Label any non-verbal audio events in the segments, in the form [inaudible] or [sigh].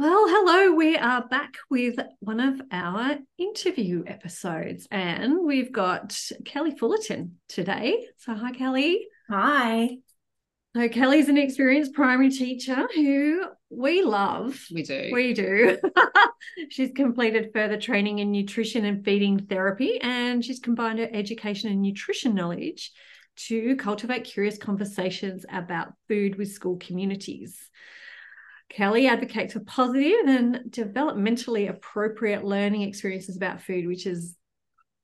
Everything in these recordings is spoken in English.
Well, hello. We are back with one of our interview episodes, and we've got Kelly Fullerton today. So, hi, Kelly. Hi. So, Kelly's an experienced primary teacher who we love. We do. We do. [laughs] she's completed further training in nutrition and feeding therapy, and she's combined her education and nutrition knowledge to cultivate curious conversations about food with school communities. Kelly advocates for positive and developmentally appropriate learning experiences about food, which is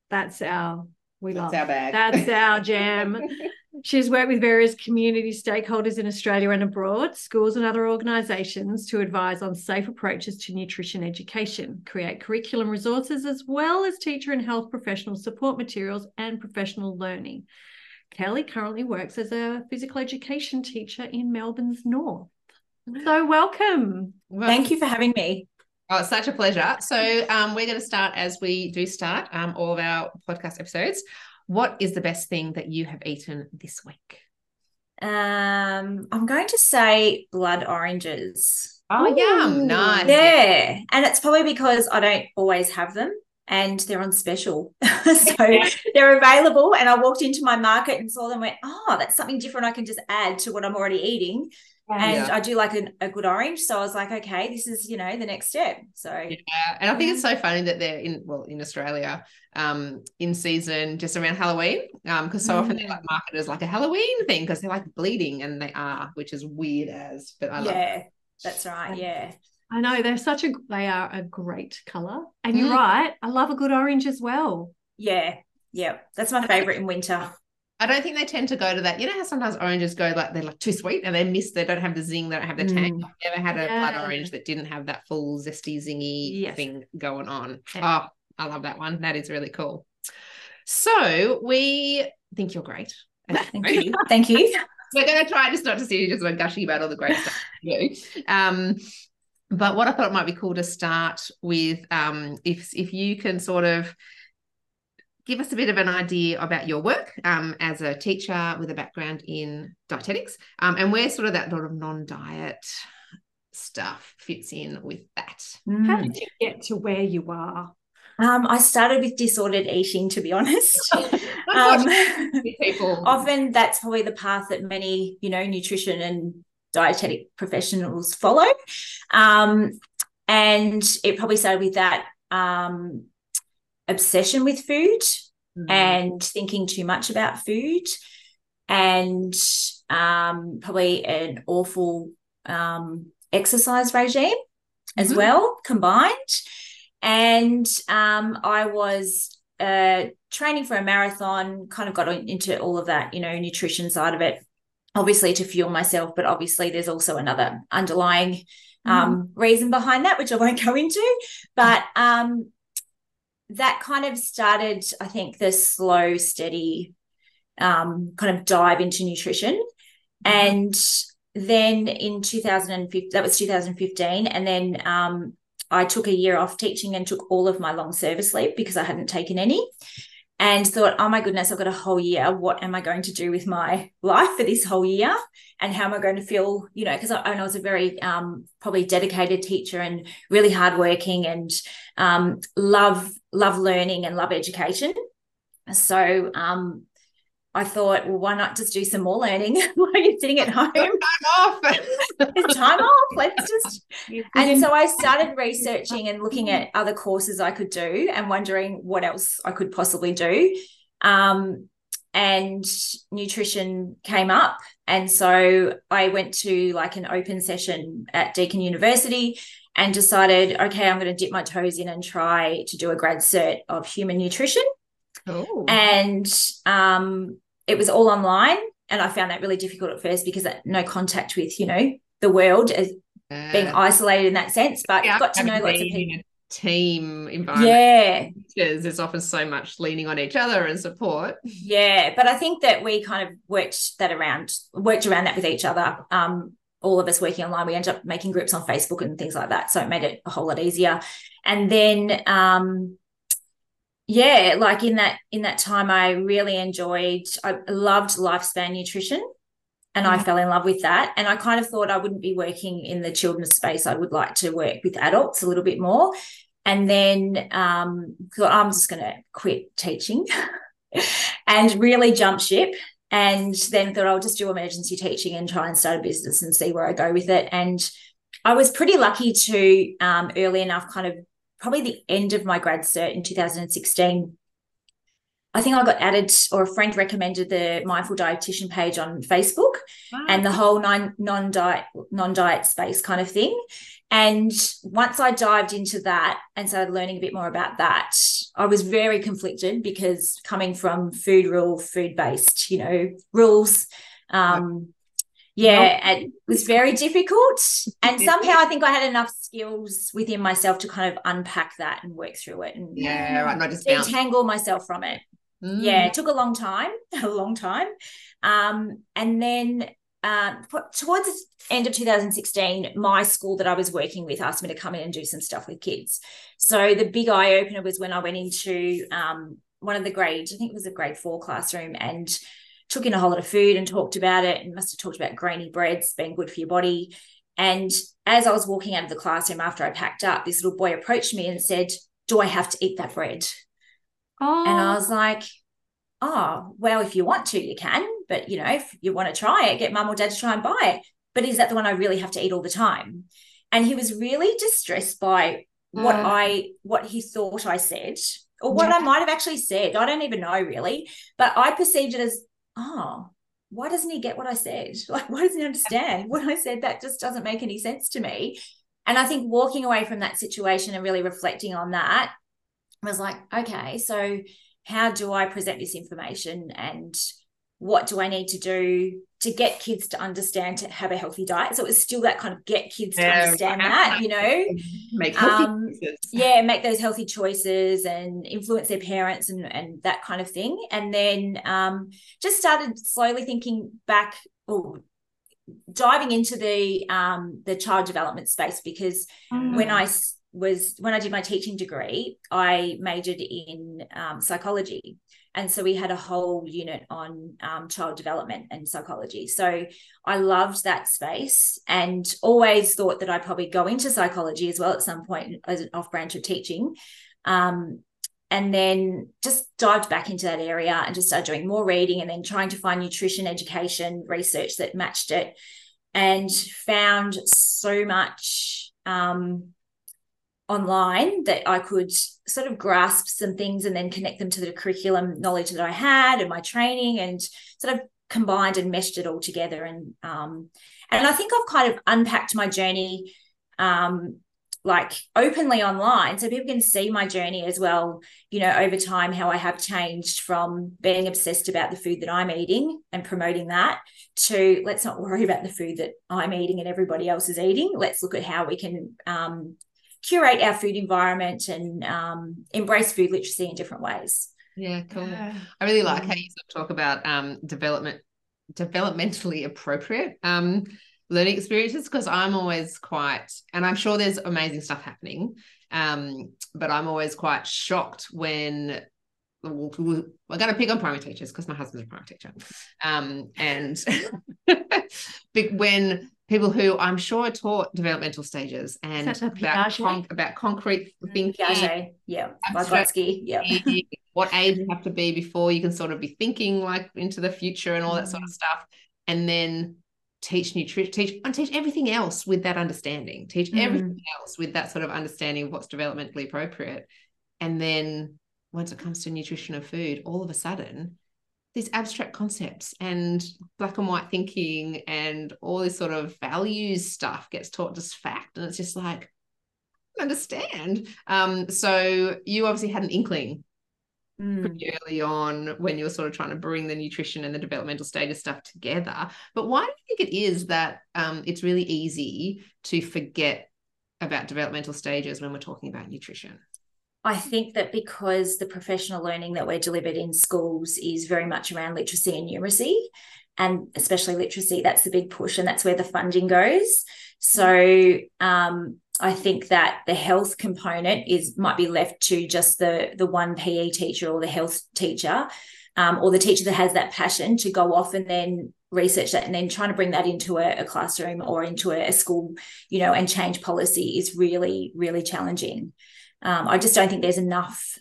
that's our we That's love. our bag. That's our jam. [laughs] She's worked with various community stakeholders in Australia and abroad, schools and other organisations to advise on safe approaches to nutrition education, create curriculum resources, as well as teacher and health professional support materials and professional learning. Kelly currently works as a physical education teacher in Melbourne's North. So, welcome. Well, Thank you for having me. Oh, it's such a pleasure. So, um, we're going to start as we do start um, all of our podcast episodes. What is the best thing that you have eaten this week? Um, I'm going to say blood oranges. Oh, Ooh. yum. Nice. Yeah. And it's probably because I don't always have them and they're on special. [laughs] so [laughs] they're available. And I walked into my market and saw them and went, oh, that's something different I can just add to what I'm already eating. And Yeah. I do like a, a good orange. So I was like, okay, this is, you know, the next step. So Yeah, and I think it's so funny that they're in well in Australia, um, in season just around Halloween, um, because so often they're Mm. like marketed as like a Halloween thing because they're like bleeding and they are, which is weird as, but I love. yeah, that's right. Yeah. I know they're such a they are a great color, and you're Mm. right. I love a good orange as well. Yeah. Yeah. That's my favorite in winter. I don't think they tend to go to that. You know how sometimes oranges go like they're like too sweet and they miss, they don't have the zing, they don't have the tang. Mm. I've never had a blood orange that didn't have that full zesty zingy Yes. thing going on. Yeah. Oh, I love that one. That is really cool. So we think you're great. [laughs] Thank you. [laughs] Thank you. We're going to try just not to see you just like gushing about all the great stuff you do. Um, but what I thought might be cool to start with, um, if if you can sort of give us a bit of an idea about your work um, as a teacher with a background in dietetics, um, and where sort of that sort of non-diet stuff fits in with that. How Mm. did you get to where you are? Um, I started with disordered eating, to be [laughs] honest. [laughs] um, people often that's probably the path that many, you know, nutrition and dietetic professionals follow. Um, and it probably started with that um, obsession with food Mm. and thinking too much about food and um, probably an awful um, exercise regime as Mhm. well combined and um, i was uh, training for a marathon kind of got into all of that you know nutrition side of it obviously to fuel myself but obviously there's also another underlying um, reason behind that which i won't go into but um, that kind of started i think the slow steady um, kind of dive into nutrition. And then in 2015 that was 2015 and then um, i took a year off teaching and took all of my long service leave because i hadn't taken any and thought oh my goodness i've got a whole year. What am i going to do with my life for this whole year? And how am i going to feel you know because I, I was a very um, probably dedicated teacher and really hardworking and um, love love learning and love education. So um, I thought, well, why not just do some more learning [laughs] while you're sitting at home? Time off. [laughs] Time off. Let's just. [laughs] And so I started researching and looking at other courses I could do and wondering what else I could possibly do. Um, and nutrition came up. And so I went to like an open session at Deakin University and decided, okay, I'm going to dip my toes in and try to do a grad cert of human nutrition and um, it was all online and i found that really difficult at first because no contact with you know the world as being Uh, isolated in that sense but yeah, got to know lots of people team environment. yeah Because there's often so much leaning on each other and support. yeah but i think that we kind of worked that around worked around that with each other um all of us working online we ended up making groups on facebook and things like that so it made it a whole lot easier and then um yeah like in that in that time i really enjoyed i loved lifespan nutrition and I fell in love with that. And I kind of thought I wouldn't be working in the children's space. I would like to work with adults a little bit more. And then um, thought I'm just going to quit teaching [laughs] and really jump ship. And then thought I'll just do emergency teaching and try and start a business and see where I go with it. And I was pretty lucky to um, early enough, kind of probably the end of my grad cert in 2016 I think I got added, or a friend recommended the mindful dietitian page on Facebook, wow. and the whole non diet non diet space kind of thing. And once I dived into that and started learning a bit more about that, I was very conflicted because coming from food rule, food based, you know, rules. Um, yeah, it was very difficult. And somehow I think I had enough skills within myself to kind of unpack that and work through it and yeah, right. Not just detangle myself from it. Mm. Yeah, it took a long time, [laughs] a long time. Um, and then uh, towards the end of 2016, my school that I was working with asked me to come in and do some stuff with kids. So the big eye opener was when I went into um, one of the grades, I think it was a grade four classroom, and took in a whole lot of food and talked about it and must have talked about grainy breads being good for your body. And as I was walking out of the classroom after I packed up, this little boy approached me and said, Do I have to eat that bread? Oh. And I oh. was like, oh, well, if you want to, you can. But, you know, if you want to try it, get mum or dad to try and buy it. But is that the one I really have to eat all the time? And he was really distressed by what mm. I, what he thought I said, or what yeah. I might have actually said. I don't even know really. But I perceived it as, oh, why doesn't he get what I said? [laughs] Like, why doesn't he understand what I said? That just doesn't make any sense to me. And I think walking away from that situation and really reflecting on that was like, okay, so how do I present this information and what do I need to do to get kids to understand to have a healthy diet? So it was still that kind of get kids yeah, to understand that, you know, [laughs] make um, yeah, make those healthy choices and influence their parents and and that kind of thing. And then um, just started slowly thinking back or diving into the um, the child development space because mm. when I was when I did my teaching degree, I majored in um, psychology. And so we had a whole unit on um, child development and psychology. So I loved that space and always thought that I'd probably go into psychology as well at some point as an off branch of teaching. Um, and then just dived back into that area and just started doing more reading and then trying to find nutrition education research that matched it and found so much um, online that I could sort of grasp some things and then connect them to the curriculum knowledge that I had and my training and sort of combined and meshed it all together. And um, and I think I've kind of unpacked my journey um, like openly online so people can see my journey as well you know over time how i have changed from being obsessed about the food that i'm eating and promoting that to let's not worry about the food that i'm eating and everybody else is eating let's look at how we can um, curate our food environment and um, embrace food literacy in different ways. Yeah, cool. Yeah. I really like how you talk about um, development, developmentally appropriate um, learning experiences because I'm always quite, and I'm sure there's amazing stuff happening, um, but I'm always quite shocked when we're going to pick on primary teachers because my husband's a primary teacher, um, and [laughs] when people who I'm sure taught developmental stages and about, con- about concrete thinking. Piaget, yeah, Vygotsky, yeah. what age you have to be before you can sort of be thinking like into the future and all that sort of mm. stuff, and then teach nutrition, teach and teach everything else with that understanding. Teach mm. everything else with that sort of understanding of what's developmentally appropriate, and then once it comes to nutrition of food, all of a sudden these abstract concepts and black and white thinking and all this sort of values stuff gets taught as fact. And it's just like, understand. Um, so you obviously had an inkling mm. pretty early on when you were sort of trying to bring the nutrition and the developmental stages stuff together. But why do you think it is that um, it's really easy to forget about developmental stages when we're talking about nutrition? I think that because the professional learning that we're delivered in schools is very much around literacy and numeracy, and especially literacy, that's the big push, and that's where the funding goes. So um, I think that the health component is might be left to just the the one PE teacher or the health teacher, um, or the teacher that has that passion to go off and then research that and then trying to bring that into a, a classroom or into a, a, school, you know, and change policy is really, really challenging. Um, I just don't think there's enough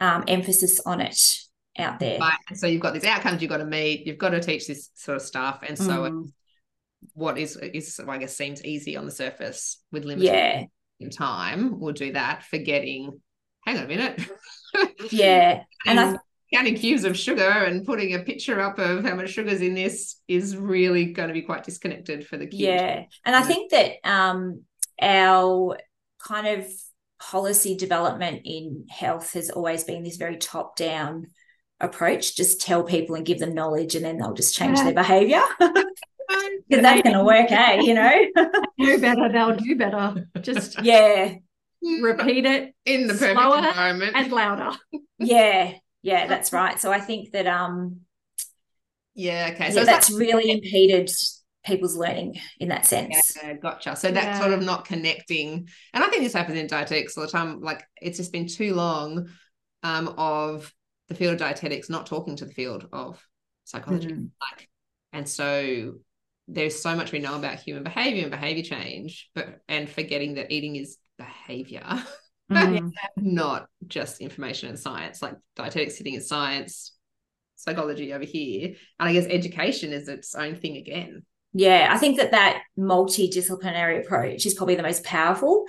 um, emphasis on it out there. Right. So you've got these outcomes you've got to meet, you've got to teach this sort of stuff. And so mm. what is is I guess seems easy on the surface with limited yeah. time, we'll do that, forgetting, hang on a minute. [laughs] yeah. and, [laughs] and I counting cubes of sugar and putting a picture up of how much sugar's in this is really going to be quite disconnected for the kids. Yeah. And I think that um, our kind of policy development in health has always been this very top down approach just tell people and give them knowledge and then they'll just change yeah. their behavior. [laughs] [laughs] Because that's going to work eh you know? [laughs] Do better they'll do better. Just yeah. repeat it in the perfect environment. and louder. Yeah. Yeah that's right. So i think that um yeah okay. So yeah, that's that- really impeded people's learning in that sense yeah, gotcha so that's yeah. sort of not connecting and i think this happens in dietetics all the time like it's just been too long um of the field of dietetics not talking to the field of psychology mm-hmm. like and so there's so much we know about human behavior and behavior change but and forgetting that eating is behavior [laughs] mm. not just information and science like dietetics sitting in science psychology over here and i guess education is its own thing again yeah i think that that multidisciplinary approach is probably the most powerful.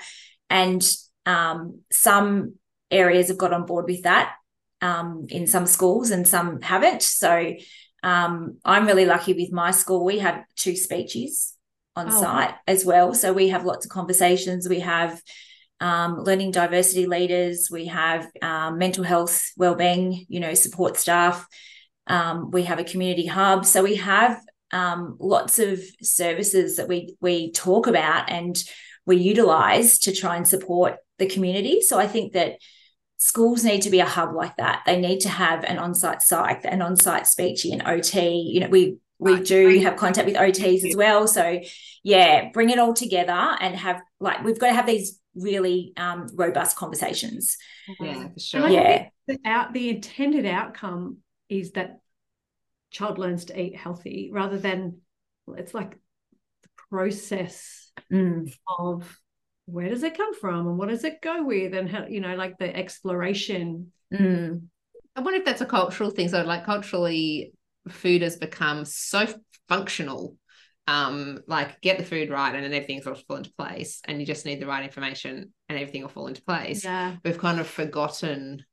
And um, some areas have got on board with that um, in some schools and some haven't. So um, i'm really lucky with my school. We have two speechies on oh. site as well. So we have lots of conversations. We have um, learning diversity leaders, we have um, mental health wellbeing, you know, support staff. Um, we have a community hub, so we have um, lots of services that we we talk about and we utilize to try and support the community. So I think that schools need to be a hub like that. They need to have an on-site psych, an on-site speechy, an OT. You know, we we do have contact with OTs as well. So yeah, bring it all together and have like we've got to have these really um, robust conversations. Yeah, for sure. Yeah. The, out, the intended outcome is that child learns to eat healthy rather than it's like the process mm. of where does it come from and what does it go with and how you know like the exploration mm. i wonder if that's a cultural thing so like culturally food has become so functional um like get the food right and then everything will fall into place and you just need the right information and everything will fall into place yeah we've kind of forgotten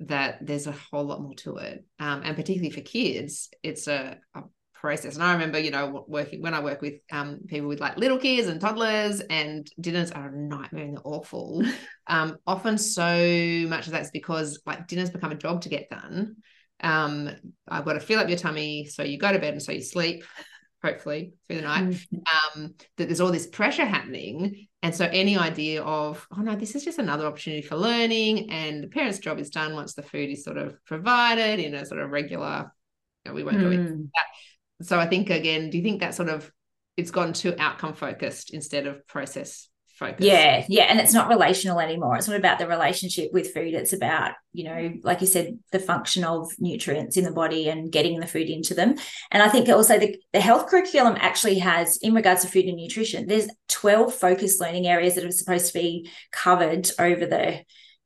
that there's a whole lot more to it. Um and particularly for kids it's a, a process. And i remember you know working when i work with um people with like little kids and toddlers and dinners are a nightmare and they're awful. [laughs] Um often so much of that's because like dinners become a job to get done. Um i've got to fill up your tummy so you go to bed and so you sleep hopefully through the night mm-hmm. um, that there's all this pressure happening and so any idea of oh no this is just another opportunity for learning and the parent's job is done once the food is sort of provided in a sort of regular you know, we won't mm. go into mm. that so i think again do you think that sort of it's gone too outcome focused instead of process focus. Yeah, yeah. And it's not relational anymore. It's not about the relationship with food. It's about, you know, like you said, the function of nutrients in the body and getting the food into them. And I think also the, the health curriculum actually has, in regards to food and nutrition, there's 12 focused learning areas that are supposed to be covered over the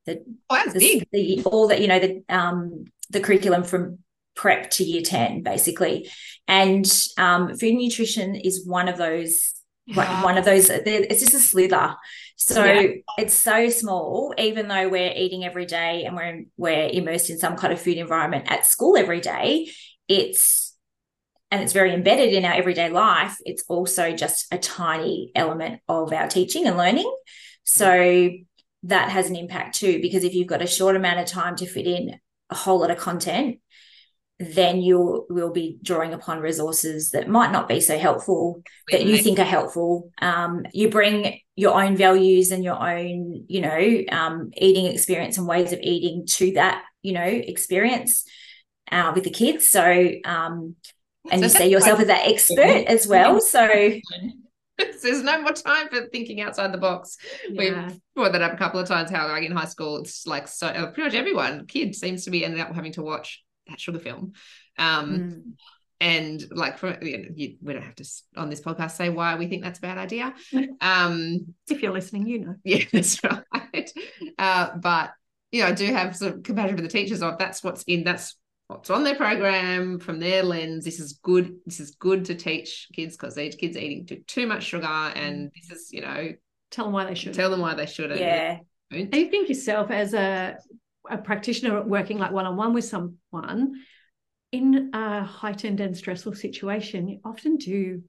the, oh, that's the, the all that, you know, the um the curriculum from prep to year 10 basically and um, food and nutrition is one of those yeah. one of those uh, it's just a slither so yeah. it's so small even though we're eating every day and we're we're immersed in some kind of food environment at school every day it's and it's very embedded in our everyday life it's also just a tiny element of our teaching and learning so that has an impact too because if you've got a short amount of time to fit in a whole lot of content then you will be drawing upon resources that might not be so helpful that you think are helpful. Um, you bring your own values and your own, you know, um, eating experience and ways of eating to that, you know, experience uh, with the kids. So, um, and so you see yourself as that expert as well. [laughs] So, [laughs] there's no more time for thinking outside the box. Yeah. We've brought that up a couple of times. How like in high school, it's like so uh, pretty much everyone, kid seems to be ending up having to watch that sugar film. Um, Mm. and like for you, you, we don't have to on this podcast say why we think that's a bad idea. [laughs] Um, If you're listening, you know. yeah, [laughs] that's right. Uh, but you know, I do have some compassion for the teachers of that's what's in that's what's on their program from their lens. This is good. This is good to teach kids because these kids are eating too, too much sugar, and this is you know Tell them why they should. tell them why they shouldn't. Yeah. And you think yourself as a, a practitioner working like one on one with someone in a heightened and stressful situation, you often do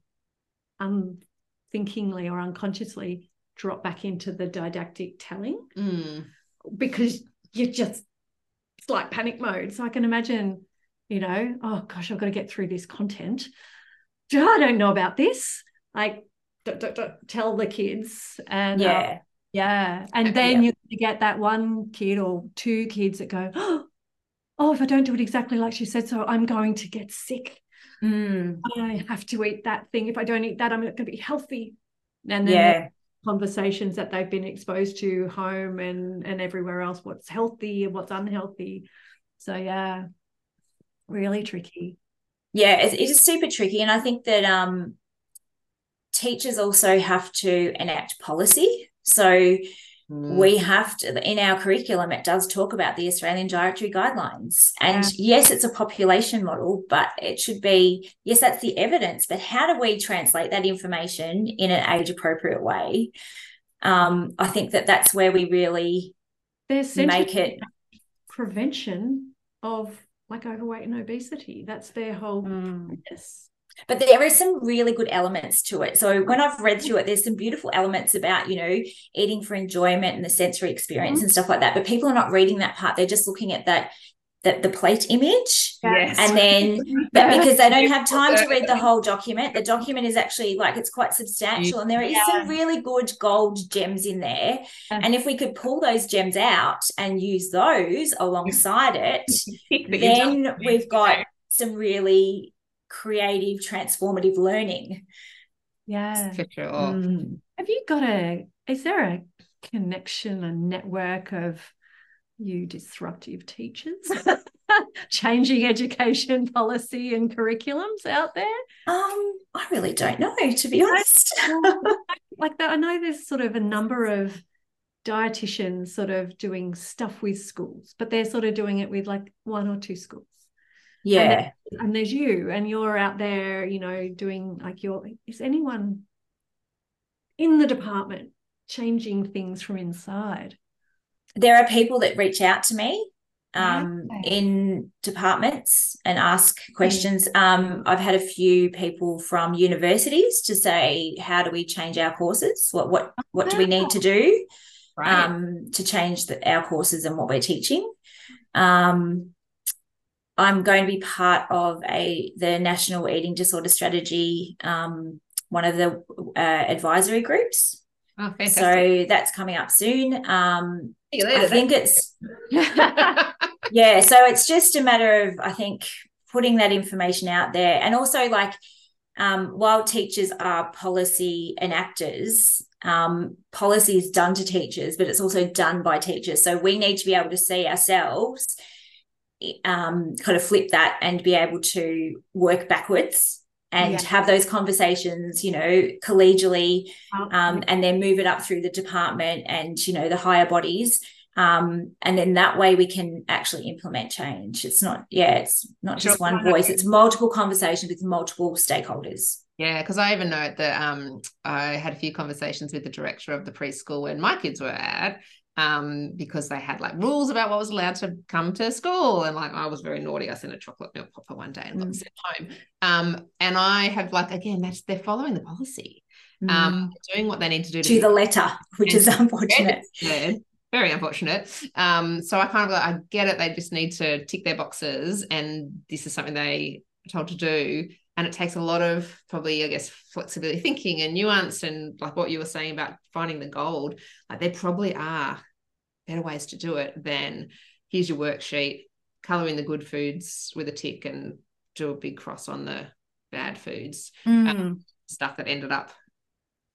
unthinkingly or unconsciously drop back into the didactic telling Mm. because you're just it's like panic mode. So I can imagine, you know, oh gosh, I've got to get through this content. [laughs] I don't know about this. Like, d- d- d- tell the kids and uh, Yeah. yeah. And then you get that one kid or two kids that go, [gasps] oh, if I don't do it exactly like she said, so I'm going to get sick. Mm. I have to eat that thing. If I don't eat that, I'm not going to be healthy. And then Yeah. conversations that they've been exposed to home and and everywhere else, what's healthy and what's unhealthy. So yeah, really tricky. Yeah, it, it is super tricky. And I think that um teachers also have to enact policy. So Mm. we have to in our curriculum it does talk about the australian dietary guidelines and Yeah. yes it's a population model but it should be yes that's the evidence but how do we translate that information in an age appropriate way um, i think that that's where we really make it prevention of like overweight and obesity. That's their whole premise. But there are some really good elements to it. So when i've read through it there's some beautiful elements about you know eating for enjoyment and the sensory experience and stuff like that. But people are not reading that part. They're just looking at that that the plate image. Yes. and then [laughs] but because they don't have time to read the whole document the document is actually like it's quite substantial. And there is some really good gold gems in there. And if we could pull those gems out and use those [laughs] alongside it [laughs] then we've got some really creative transformative learning Yeah. for sure. Mm. Have you got a, is there a connection, a network of you disruptive teachers [laughs] changing education policy and curriculums out there? um i really don't know to be honest [laughs] like that, I know there's sort of a number of dietitians sort of doing stuff with schools, but they're sort of doing it with like one or two schools. Yeah And there's you, and you're out there, you know, doing like your. Is anyone in the department changing things from inside? there are people that reach out to me um, Okay. in departments and ask questions. Um, I've had a few people from universities to say, "How do we change our courses? What what what do we need to do Right. um, to change the, our courses and what we're teaching?" Um, I'm going to be part of a the National Eating Disorder Strategy, um, one of the uh, advisory groups. oh, fantastic. So that's coming up soon. Um, you I later, think it's [laughs] yeah so it's just a matter of i think putting that information out there and also like um, while teachers are policy enactors um, policy is done to teachers but it's also done by teachers so we need to be able to see ourselves um, kind of flip that and be able to work backwards and Yeah. have those conversations you know collegially um, and then move it up through the department and you know the higher bodies. Um, and then that way we can actually implement change. It's not yeah it's not just one voice. It's multiple conversations with multiple stakeholders. Yeah, because I even know that um, I had a few conversations with the director of the preschool when my kids were at, um, because they had like rules about what was allowed to come to school, and like I was very naughty. I sent a chocolate milk popper one day and got Mm. sent home. Um, and I have like again, that's they're following the policy, um, doing what they need to do to be the letter which is unfortunate [laughs] Yeah, very unfortunate. Um, so I kind of like I get it. They just need to tick their boxes, and this is something they are told to do. And it takes a lot of probably, I guess, flexibility thinking and nuance, and like what you were saying about finding the gold. Like there probably are better ways to do it than here's your worksheet, color in the good foods with a tick, and do a big cross on the bad foods Mm. stuff that ended up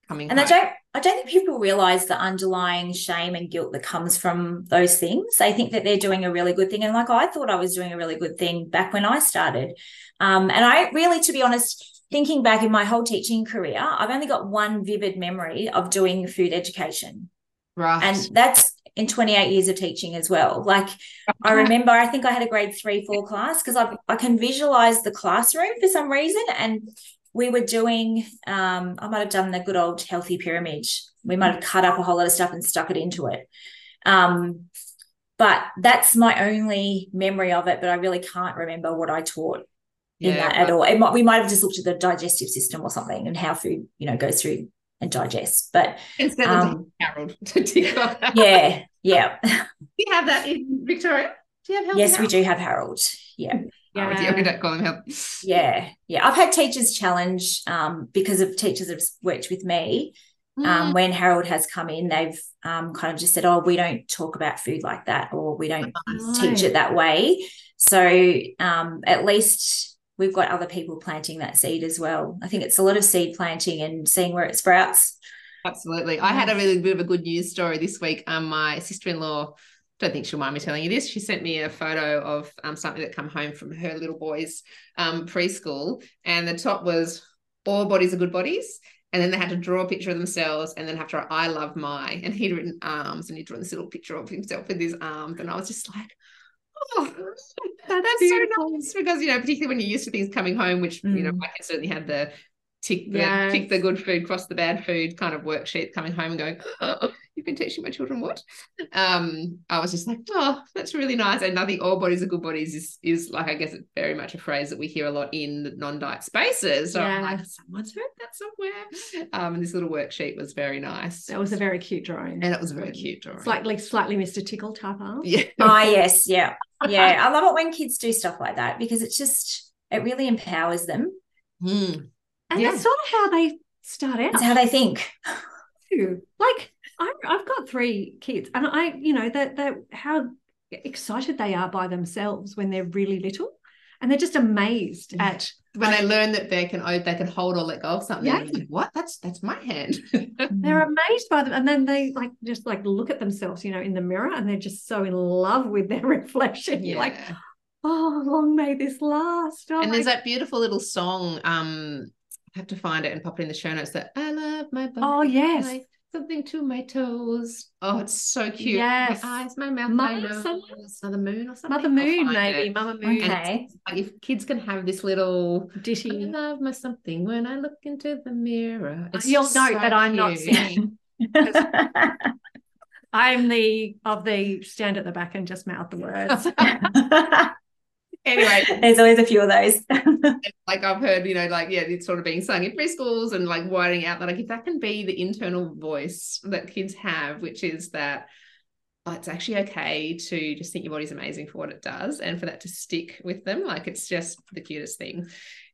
coming and home. I don't I don't think people realize the underlying shame and guilt that comes from those things. They think that they're doing a really good thing. And like I thought I was doing a really good thing back when I started. Um, and I really, to be honest, thinking back in my whole teaching career, I've only got one vivid memory of doing food education. right. And that's in 28 years of teaching as well. Like I remember, I think I had a grade three, four class because I I can visualize the classroom for some reason. And we were doing, um, I might have done the good old healthy pyramid. We might have cut up a whole lot of stuff and stuck it into it. Um, but that's my only memory of it. But I really can't remember what I taught in that at all. It might, we might have just looked at the digestive system or something and how food, you know, goes through and digests. But Instead um, of Harold to [laughs] yeah, yeah. Do you have that in Victoria? Do you have healthy yes, we do have Harold. Yeah. Oh, dear, [laughs] we don't call him healthy. Yeah, yeah. I've had teachers challenge um, because of teachers have worked with me. Mm. Um, when Harold has come in, they've um, kind of just said, "Oh, we don't talk about food like that, or we don't teach it that way." So um, at least we've got other people planting that seed as well. I think it's a lot of seed planting and seeing where it sprouts. Absolutely. I had a really bit of a good news story this week. Um, my sister-in-law, don't think she'll mind me telling you this. She sent me a photo of um something that come home from her little boy's um preschool, and the top was all bodies are good bodies. And then they had to draw a picture of themselves and then have to write, I love my. And he'd written arms and he'd drawn this little picture of himself with his arms. And I was just like, oh, [laughs] that's, beautiful. so nice. Because, you know, particularly when you're used to things coming home, which, you know, Mm. my kids certainly had the tick the Yes. tick the good food, cross the bad food kind of worksheet coming home and going, oh, you've been teaching my children what? Um, I was just like, oh, that's really nice. And I think all bodies are good bodies is is like I guess it's very much a phrase that we hear a lot in the non-diet spaces. So I'm like, someone's heard that somewhere. Um, and this little worksheet was very nice. That was a very cute drawing. and it was a very cute. Drawing. Slightly, slightly Mr. Tickle type art. yeah. [laughs] Oh yes, yeah, yeah. I love it when kids do stuff like that because it's just it really empowers them. Mm. And Yeah. that's sort of how they start out. It's how they think. Like I'm, I've got three kids, and I, you know, that that how excited they are by themselves when they're really little, and they're just amazed Yeah. at When they learn that they can oh, they can hold or let go of something, Yeah. like, what? That's that's my hand. [laughs] they're amazed by them, and then they like just like look at themselves, you know, in the mirror, and they're just so in love with their [laughs] reflection. You're like, oh, long may this last. Oh and my there's that beautiful little song. Um, I have to find it and pop it in the show notes. That I love my body. Oh, yes. my- something to my toes. Oh, it's so cute. Yes. my eyes, my mouth, Mother my nose. Mother Moon or something. Mother Moon, maybe it. Mama Moon, Okay. Like if kids can have this little. I ditty. love my something when I look into the mirror. It's You'll note so that I'm not singing. [laughs] I'm the of the stand at the back and just mouth the words. [laughs] Anyway, [laughs] There's always a few of those. [laughs] like I've heard, you know, like yeah, it's sort of being sung in preschools and like widening out that like if that can be the internal voice that kids have, which is that oh, it's actually okay to just think your body's amazing for what it does and for that to stick with them. Like it's just the cutest thing.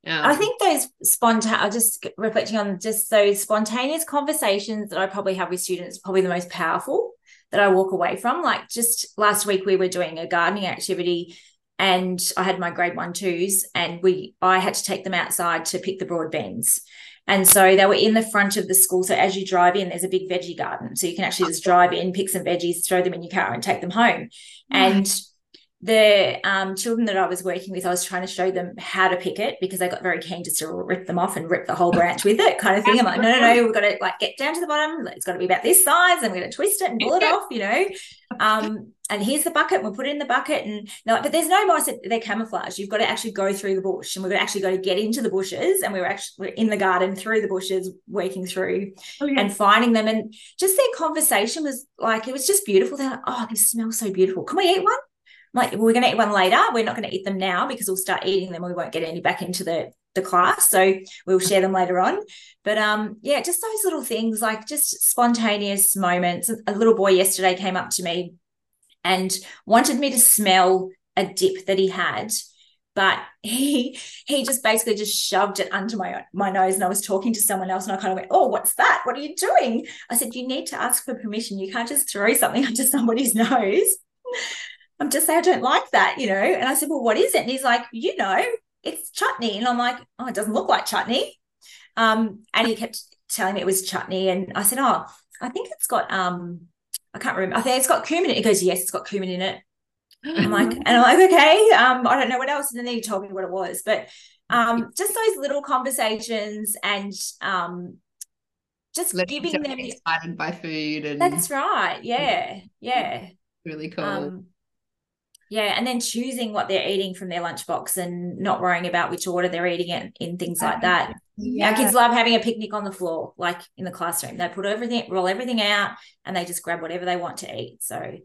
Um, I think those spontaneous, just reflecting on just those spontaneous conversations that I probably have with students, probably the most powerful that I walk away from. Like just last week, we were doing a gardening activity and I had my grade one twos and we, I had to take them outside to pick the broad beans. And so they were in the front of the school. So as you drive in, there's a big veggie garden. So you can actually just drive in, pick some veggies, throw them in your car and take them home. And the um, children that I was working with, I was trying to show them how to pick it because they got very keen just to rip them off and rip the whole branch with it, kind of thing. I'm like, no, no, no, we've got to like get down to the bottom. It's got to be about this size, and we're going to twist it and pull it [laughs] off, you know. Um, and here's the bucket. We'll put it in the bucket, and like, but there's no mice. They're camouflage. You've got to actually go through the bush, and we've actually got to get into the bushes. And we were actually we're in the garden through the bushes, working through and finding them. And just their conversation was like, it was just beautiful. They're like, oh, they smell so beautiful. Can we eat one? I'm like, we're going to eat one later. We're not going to eat them now because we'll start eating them. and We won't get any back into the the class. So we'll share them later on. But um, yeah, just those little things, like just spontaneous moments. A little boy yesterday came up to me and wanted me to smell a dip that he had but [laughs] he he just basically just shoved it under my my nose and I was talking to someone else and I kind of went oh what's that? What are you doing? I said you need to ask for permission. You can't just throw something [laughs] under somebody's nose. I'm just saying I don't like that you know? And I said well what is it? And he's like you know it's chutney. And I'm like oh it doesn't look like chutney. Um and he kept telling me it was chutney, and I said, "Oh, I think it's got um, I can't remember. I think it's got cumin." in it. He goes, "Yes, it's got cumin in it." I'm like, [gasps] and I'm like, okay, um, I don't know what else. And then he told me what it was, but um, just those little conversations and um, just Let giving them them. excited by food and That's right. Yeah, yeah. really cool. Um, yeah, and then choosing what they're eating from their lunchbox and not worrying about which order they're eating it in things like that. Our kids love having a picnic on the floor, like in the classroom. They put everything, roll everything out, and they just grab whatever they want to eat. So,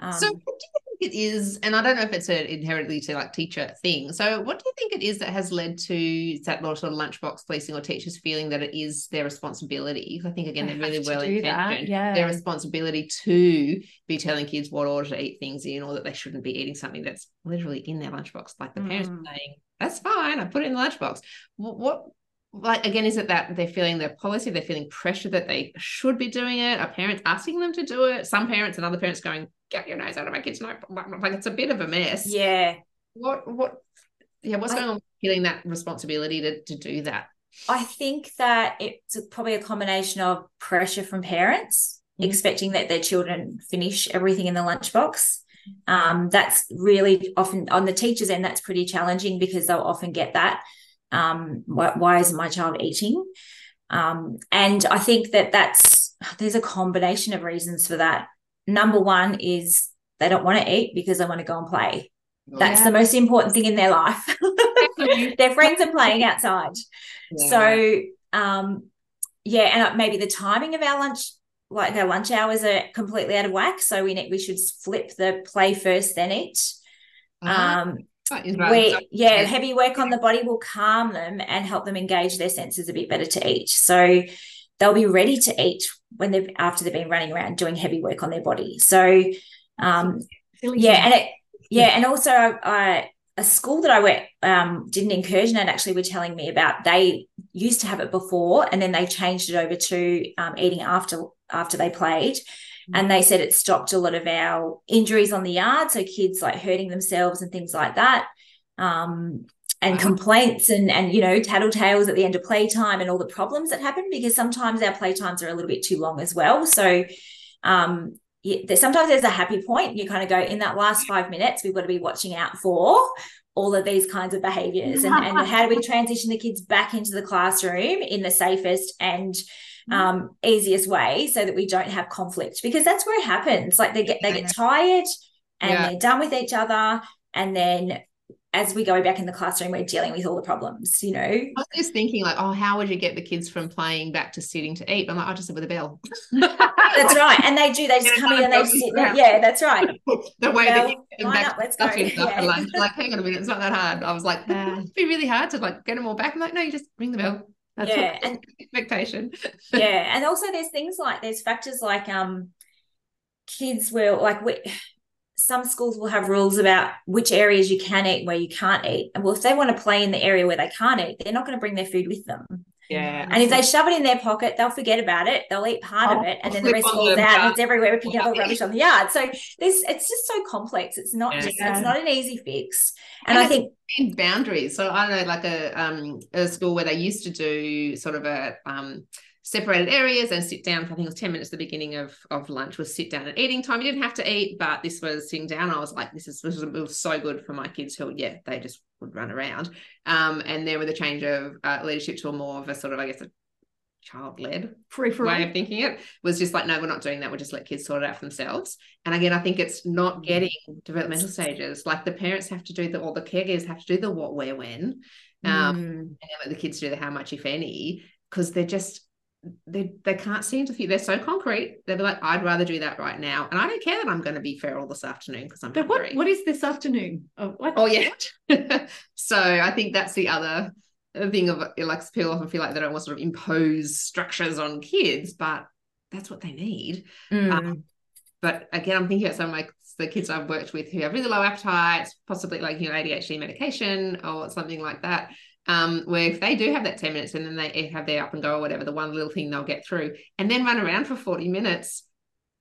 um, so what do you think it is and i don't know if it's an inherently to like teacher thing so what do you think it is that has led to that sort of lunchbox policing or teachers feeling that it is their responsibility? I think again They they're really well intentioned. Yeah. their responsibility to be telling kids what order to eat things in or that they shouldn't be eating something that's literally in their lunchbox. Like the parents Mm. are saying that's fine i put it in the lunchbox. What, what like again is it that they're feeling their policy they're feeling pressure that they should be doing it? Are parents asking them to do it? Some parents and other parents going get your nose out of my kids no like it's a bit of a mess yeah, what what yeah what's I- going on feeling that responsibility to, to do that I think that it's probably a combination of pressure from parents Mhm. expecting that their children finish everything in the lunchbox. Um, that's really often on the teachers' end, that's pretty challenging because they'll often get that. Um, why, why is my child eating? Um, and I think that that's there's a combination of reasons for that. Number one is they don't want to eat because they want to go and play. That's the most important thing in their life. [laughs] their friends are playing outside. Yeah. So, um, yeah, and uh, maybe the timing of our lunch, like our lunch hours, are completely out of whack. So we need we should flip the play first, then eat. Uh-huh. Um, right. we yeah, heavy work on the body will calm them and help them engage their senses a bit better to eat. So they'll be ready to eat when they've after they've been running around doing heavy work on their body. So um, yeah, and it yeah, and also I a school that I went um did an incursion at actually were telling me about they used to have it before and then they changed it over to um, eating after after they played. And they said it stopped a lot of our injuries on the yard so kids like hurting themselves and things like that. Um and complaints and and you know tattletales at the end of playtime and all the problems that happen because sometimes our playtimes are a little bit too long as well so um sometimes there's a happy point. You kind of go in that last five minutes, we've got to be watching out for all of these kinds of behaviors and, and how do we transition the kids back into the classroom in the safest and um, easiest way so that we don't have conflict because that's where it happens. Like they get they get tired and Yeah. they're done with each other, and then as we go back in the classroom, we're dealing with all the problems. You know, I was just thinking, like, oh, how would you get the kids from playing back to sitting to eat? I'm like, I just sit with a bell. that's right. And they do. They just [laughs] Yeah, come in and they sit. yeah. there. Yeah, that's right. [laughs] the way that you get back up, let's go. Yeah. lunch. Like, hang on a minute, it's not that hard. I was like, it'd be really hard to like get them all back. I'm like, no, you just ring the bell. That's yeah, and [laughs] expectation. yeah and also there's things like there's factors like um kids will like we, some schools will have rules about which areas you can eat and where you can't eat. And well if they want to play in the area where they can't eat they're not going to bring their food with them. Yeah. and if they shove it in their pocket they'll forget about it. They'll eat part of it and then the rest falls the out and it's everywhere. We're picking up all rubbish on the yard. So there's it's just so complex. It's not Yeah. just it's not an easy fix. And, And i think in boundaries. So I don't know like a um a school where they used to do sort of a um separated areas and sit down for I think it was 10 minutes at the beginning of of lunch was sit down and eating time. You didn't have to eat, but this was sitting down. I was like, this is this was, was so good for my kids who yeah, they just would run around. Um and then with a change of uh, leadership to a more of a sort of I guess a child-led free for way of thinking it was just like, no, we're not doing that. We'll just let kids sort it out for themselves. And again, I think it's not getting developmental stages. Like the parents have to do the, or the caregivers have to do the what, where, when, um, mm, and let the kids do the how much, if any, because they're just they they can't seem to think they're so concrete. They'll be like, I'd rather do that right now, and I don't care that I'm going to be feral this afternoon because I'm But what, what is this afternoon? Oh, what? Oh yeah. [laughs] so I think that's the other thing of like people often feel like they don't want to sort of impose structures on kids, but that's what they need. mm. Um, but again, I'm thinking about some of my the kids I've worked with who have really low appetites, possibly like you know ADHD medication or something like that. Um, where if they do have that 10 minutes and then they have their up and go or whatever, the one little thing they'll get through and then run around for 40 minutes,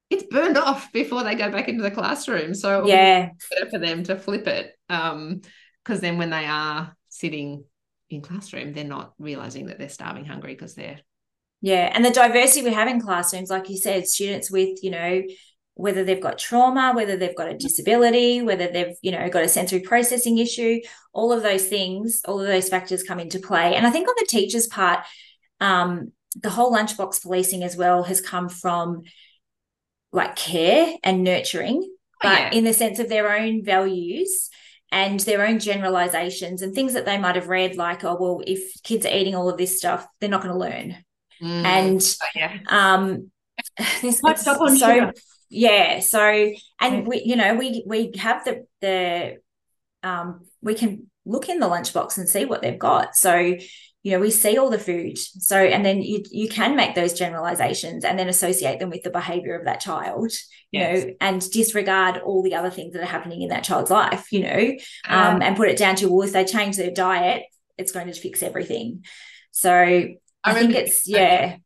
it's burned off before they go back into the classroom. So it would be yeah better for them to flip it. Um, because then when they are sitting in classroom, they're not realizing that they're starving hungry because they're Yeah. And the diversity we have in classrooms, like you said, students with, you know, whether they've got trauma, whether they've got a disability, whether they've, you know, got a sensory processing issue, all of those things, all of those factors come into play. And I think on the teacher's part, um, the whole lunchbox policing as well has come from like care and nurturing, oh, but yeah. in the sense of their own values and their own generalizations and things that they might have read, like, oh, well, if kids are eating all of this stuff, they're not going to learn. Mm. And oh, yeah. um, [laughs] this, so, sugar yeah so and we you know we we have the the um we can look in the lunchbox and see what they've got. So you know we see all the food. So and then you you can make those generalizations and then associate them with the behavior of that child you yes. know and disregard all the other things that are happening in that child's life you know um, um and put it down to well if they change their diet it's going to fix everything. So i, I think it's yeah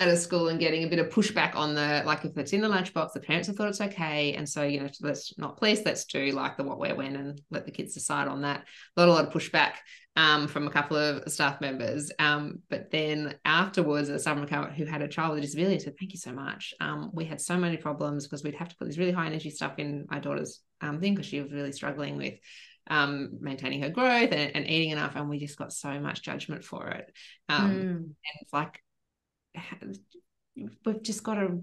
at a school and getting a bit of pushback on the like if it's in the lunchbox, the parents have thought it's okay, and so you know let's not please let's do like the what where when and let the kids decide on that. A lot a lot of pushback um, from a couple of staff members, um, but then afterwards, a summer account who had a child with a disability said, "Thank you so much. Um, we had so many problems because we'd have to put this really high energy stuff in my daughter's um, thing because she was really struggling with." Um, maintaining her growth and, and, eating enough, and we just got so much judgment for it. Um, mm. And it's like we've just got to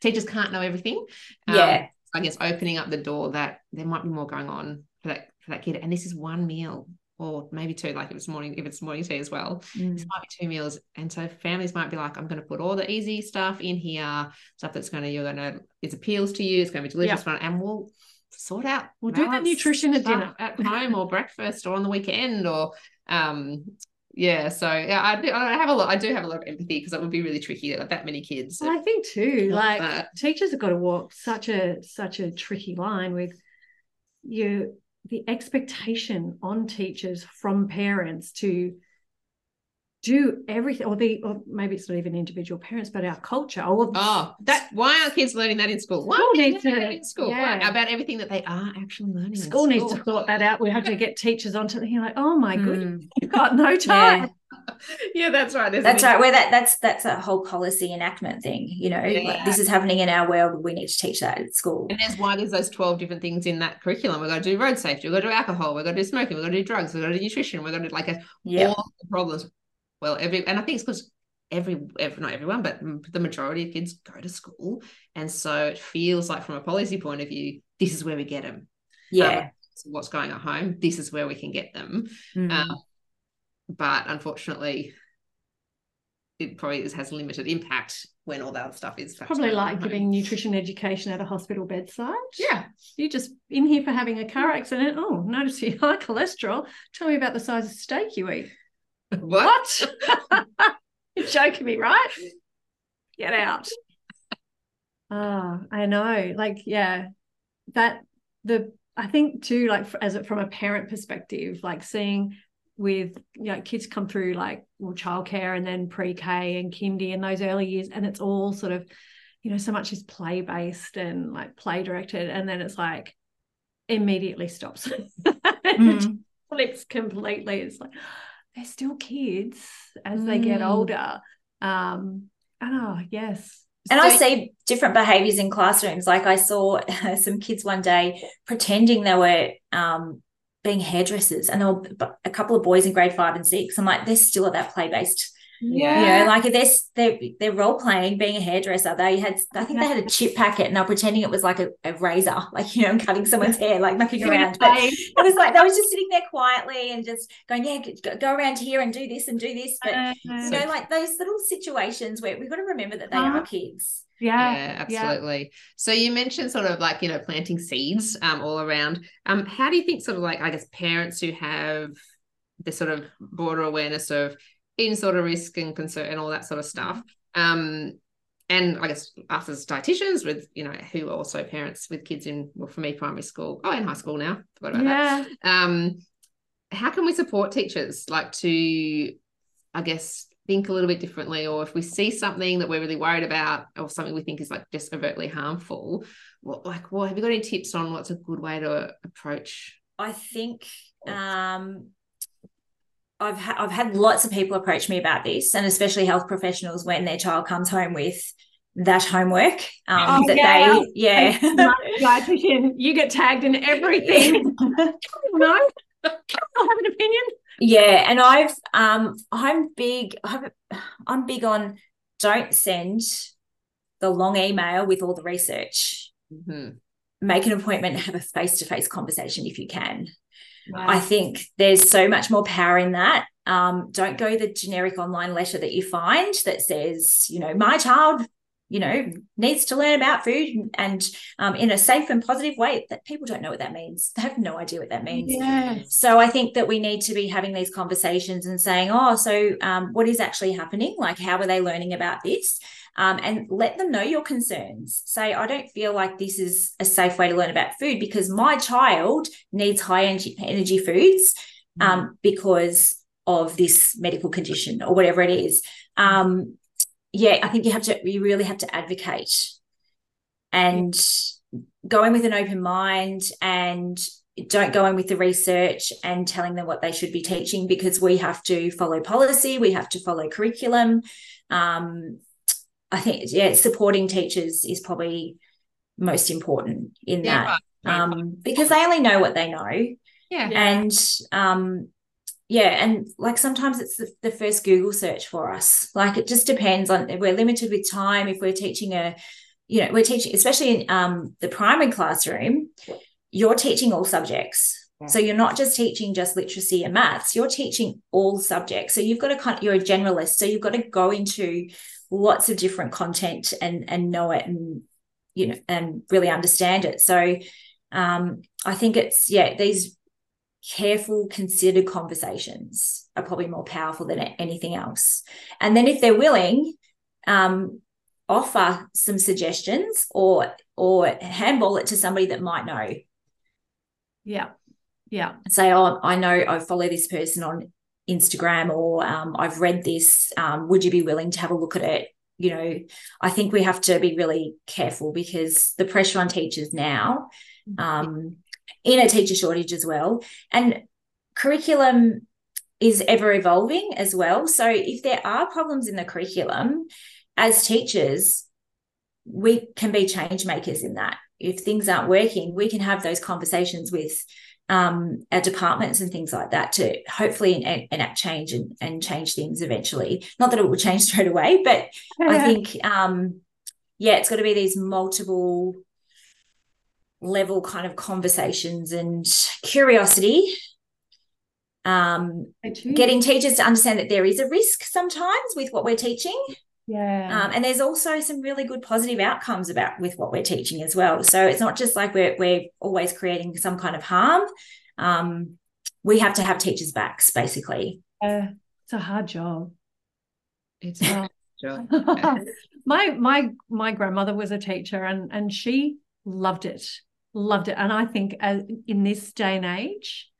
teachers can't know everything. Yeah. um, i guess opening up the door that there might be more going on for that for that kid. And this is one meal or maybe two like if it's morning if it's morning tea as well. Mm. this might be two meals. And so families might be like i'm going to put all the easy stuff in here stuff that's going to you're going to it appeals to you it's going to be delicious yep. and we'll sort out we'll do the nutrition at dinner. at home or breakfast or on the weekend or um yeah so yeah I, do, I have a lot i do have a lot of empathy because it would be really tricky like that many kids i think too like that. teachers have got to walk such a such a tricky line with you the expectation on teachers from parents to do everything or the or maybe it's not even individual parents but our culture or oh that why aren't kids learning that in school? Why school needs to in school? Yeah. about everything that they are actually learning school, school, needs to sort that out. We have to get teachers onto it you're like oh my mm. goodness you've got no [laughs] time. Yeah, [laughs] yeah that's right that's right where that that's that's a whole policy enactment thing you know yeah. like this is happening in our world we need to teach that at school. And that's why there's those 12 different things in that curriculum. We've got to do road safety we've got to do alcohol we've got to do smoking we've got to do drugs we've got to do nutrition we've got to do like a yeah. all the problems well every and i think it's because every, every not everyone but the majority of kids go to school and so it feels like from a policy point of view this is where we get them yeah um, what's going at home this is where we can get them mm. um, but unfortunately it probably has limited impact when all that stuff is probably like giving nutrition education at a hospital bedside. Yeah. You just in here for having a car accident. Oh, notice you high cholesterol. Tell me about the size of steak you eat. What? [laughs] You're joking me, right? Get out. Ah, oh, I know. Like, yeah, that the I think too, like as it from a parent perspective, like seeing with you know kids come through like well childcare and then pre-K and kindy and those early years, and it's all sort of, you know, so much is play based and like play directed, and then it's like immediately stops. [laughs] mm. flips completely. It's like they're still kids as mm. they get mm. older. Um, oh, yes. And so, I see different behaviors in classrooms. Like I saw [laughs] some kids one day pretending they were um, being hairdressers, and there were a couple of boys in grade five and six. I'm like, they're still at that play based yeah. You know, like if they're, they're, they're role playing being a hairdresser, they had, I think they had a chip packet and they're pretending it was like a, a razor, like, you know, cutting someone's hair, like mucking around. But it was like, they was just sitting there quietly and just going, yeah, go, go around here and do this and do this. But, uh, you know, like those little situations where we've got to remember that they uh, are kids. Yeah, yeah absolutely. Yeah. So you mentioned sort of like, you know, planting seeds um, all around. Um, how do you think sort of like, I guess, parents who have this sort of broader awareness of in sort of risk and concern and all that sort of stuff. Um, and I guess us as dietitians with, you know, who are also parents with kids in, well, for me, primary school, oh, in high school now, forgot about yeah. that. Um, how can we support teachers like to, I guess, think a little bit differently, or if we see something that we're really worried about, or something we think is like just overtly harmful, what, like, well, have you got any tips on what's a good way to approach? I think um, I've ha- I've had lots of people approach me about this, and especially health professionals when their child comes home with that homework um, Oh, that yeah. they yeah dietitian, [laughs] you get tagged in everything. no, [laughs] [laughs] I have an opinion. yeah and I've um I'm big I'm, I'm big on don't send the long email with all the research Mhm. make an appointment and have a face-to-face conversation if you can I think there's so much more power in that. Um, don't go the generic online letter that you find that says, you know, my child, you know, needs to learn about food and, um, in a safe and positive way. That people don't know what that means. They have no idea what that means. Yes. So I think that we need to be having these conversations and saying, oh, so um, what is actually happening? Like, how are they learning about this? Um, and let them know your concerns. Say, I don't feel like this is a safe way to learn about food because my child needs high energy, energy foods um, because of this medical condition or whatever it is. Um, yeah, I think you have to, you really have to advocate and go in with an open mind and don't go in with the research and telling them what they should be teaching because we have to follow policy, we have to follow curriculum. Um, I think, yeah, supporting teachers is probably most important in Yeah, that right. um, because they only know what they know. Yeah. And um, yeah, and like sometimes it's the, the first Google search for us. Like it just depends on we're limited with time. If we're teaching a, you know, we're teaching, especially in um, the primary classroom, you're teaching all subjects. Yeah. So you're not just teaching just literacy and maths, you're teaching all subjects. So you've got to you're a generalist. So you've got to go into lots of different content and and know it and you know and really understand it. So um, I think it's yeah, these careful, considered conversations are probably more powerful than anything else. And then if they're willing, um, offer some suggestions or or handball it to somebody that might know Yeah. Yeah. say, oh, I know I follow this person on Instagram or um, I've read this. Um, would you be willing to have a look at it? You know, I think we have to be really careful because the pressure on teachers now, um, in a teacher shortage as well, and curriculum is ever evolving as well. So if there are problems in the curriculum, as teachers, we can be change makers in that. If things aren't working, we can have those conversations with um, our departments and things like that to hopefully en- enact change and, and change things eventually. Not that it will [laughs] change straight away, but I [laughs] think, um, yeah, it's got to be these multiple level kind of conversations and curiosity. Um, getting teachers to understand that there is a risk sometimes with what we're teaching. yeah. Um, and there's also some really good positive outcomes about with what we're teaching as well. So it's not just like we're we're always creating some kind of harm. Um, we have to have teachers' backs, basically. Uh, it's a hard job. It's [laughs] Oh. [laughs] Sure. my my my grandmother was a teacher and and she loved it loved it. And i think as, in this day and age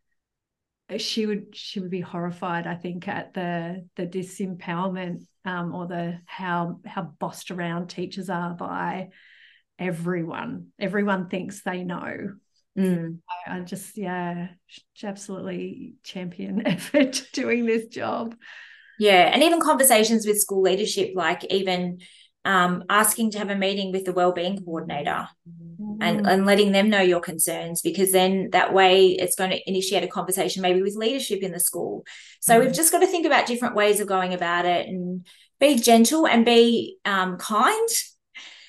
she would she would be horrified i think at the the disempowerment um or the how how bossed around teachers are by everyone. Everyone thinks they know. Mm. I, I just yeah absolutely champion [laughs] effort doing this job. Yeah, and even conversations with school leadership, like even um, asking to have a meeting with the wellbeing coordinator and, and letting them know your concerns because then that way it's going to initiate a conversation maybe with leadership in the school. So we've just got to think about different ways of going about it and be gentle and be um, kind.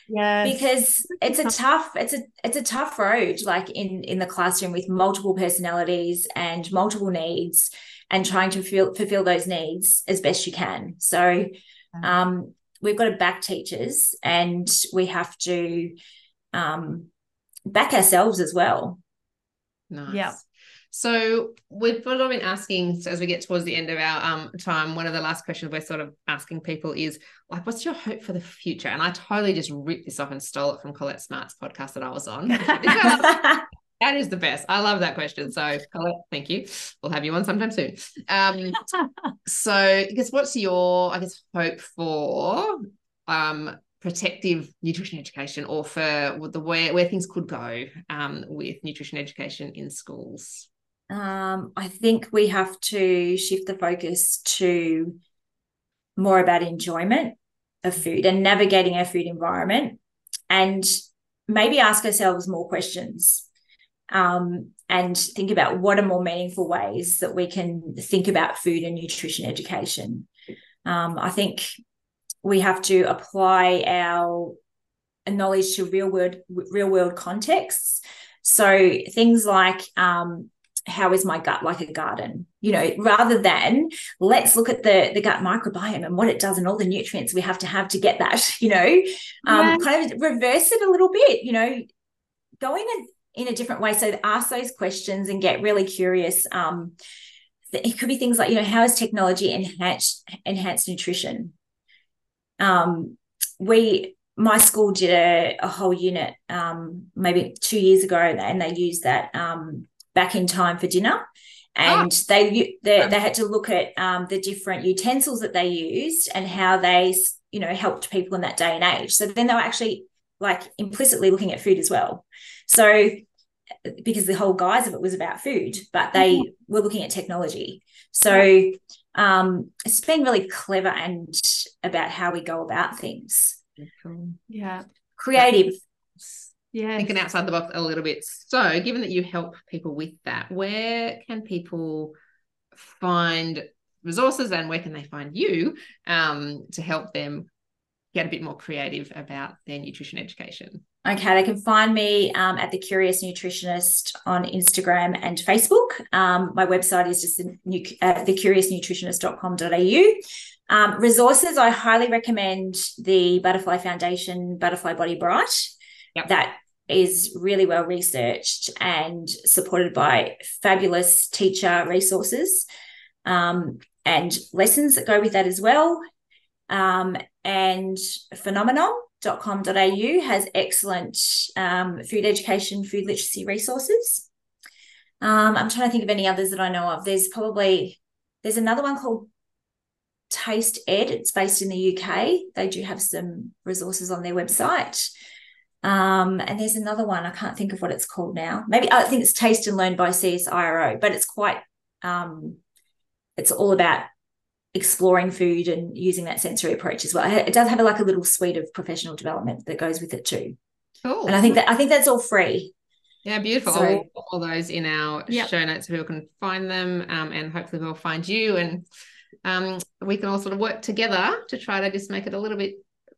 Yeah because it's a tough it's a it's a tough road like in in the classroom with multiple personalities and multiple needs and trying to feel, fulfill those needs as best you can. So um, we've got to back teachers and we have to um, back ourselves as well Nice. Yeah. So we've sort of been asking as we get towards the end of our um time. One of the last questions we're sort of asking people is like, what's your hope for the future? And I totally just ripped this off and stole it from Colette Smart's podcast that I was on. [laughs] [laughs] that is the best. I love that question. So Colette, thank you. We'll have you on sometime soon. Um, [laughs] so I guess what's your I guess hope for um protective nutrition education or for the where where things could go um with nutrition education in schools? um, I think we have to shift the focus to more about enjoyment of food and navigating our food environment and maybe ask ourselves more questions um, and think about what are more meaningful ways that we can think about food and nutrition education. Um, I think we have to apply our knowledge to real world real world contexts. So things like um, how is my gut like a garden? You know rather than let's look at the the gut microbiome and what it does and all the nutrients we have to have to get that [laughs] you know? Um, yeah. kind of reverse it a little bit you know? Going in, a, in a different way. So ask those questions and get really curious. Um, it could be things like you know how has technology enhanced enhanced nutrition um, we my school did a, a whole unit um, maybe two years ago and they used that um, back in time for dinner. And oh. they, they they had to look at um, the different utensils that they used and how they you know helped people in that day and age. So then they were actually like implicitly looking at food as well. So because the whole guise of it was about food but they mm-hmm. were looking at technology. So um, it's been really clever and about how we go about things. Yeah creative. Yeah thinking outside the box a little bit. So given that you help people with that where can people find resources and where can they find you um, to help them get a bit more creative about their nutrition education Okay, they can find me um, at the Curious Nutritionist on Instagram and Facebook. Um, my website is just the, uh, thecuriousnutritionist.com.au. Um, resources, I highly recommend the Butterfly Foundation Butterfly Body Bright. Yep. That is really well researched and supported by fabulous teacher resources um, and lessons that go with that as well. Um, and phenomenom.com.au has excellent um, food education, food literacy resources. Um, I'm trying to think of any others that I know of. There's probably there's another one called TastEd. It's based in the UK. They do have some resources on their website. Um, and there's another one, I can't think of what it's called now. Maybe I think it's Taste and Learn by CSIRO, but it's quite, um, it's all about exploring food and using that sensory approach as well. It does have a, like a little suite of professional development that goes with it too. Cool. And I think that I think that's all free. Yeah, beautiful. So, all, all, those in our yep. show notes, people can find them, um, and hopefully we'll find you, and um, we can all sort of work together to try to just make it a little bit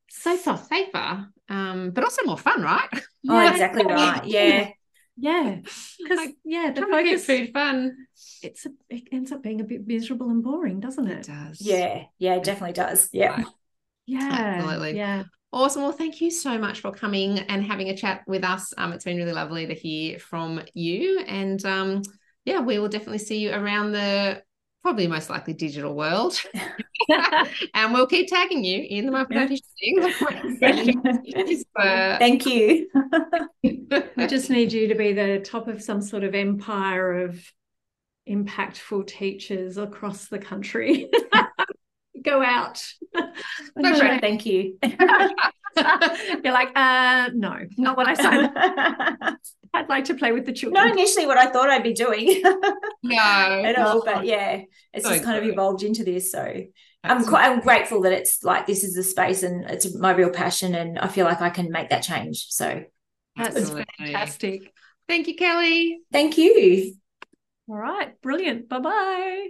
safer, safer, um, but also more fun, right? Oh, exactly [laughs] right. Yeah. Yeah, because like, yeah, the focus food fun. It's a, it ends up being a bit miserable and boring, doesn't it? It does. Yeah, yeah, it definitely does. Yeah, right. yeah, absolutely. Yeah. Awesome. Well, thank you so much for coming and having a chat with us. Um, it's been really lovely to hear from you, and um, yeah, we will definitely see you around the probably most likely digital world. [laughs] [laughs] and we'll keep tagging you in the market [laughs] Thank you. [laughs] I just need you to be the top of some sort of empire of impactful teachers across the country. Go out. No, thank you. You're like, uh, no, not what I said. I'd like to play with the children. Not initially what I thought I'd be doing. [laughs] no, [laughs] at all. But yeah, it's so just kind good. of evolved into this. So I'm quite I'm grateful that it's like this is the space and it's my real passion, and I feel like I can make that change. So that's fantastic. Thank you, Kelly. Thank you. All right, brilliant. Bye bye.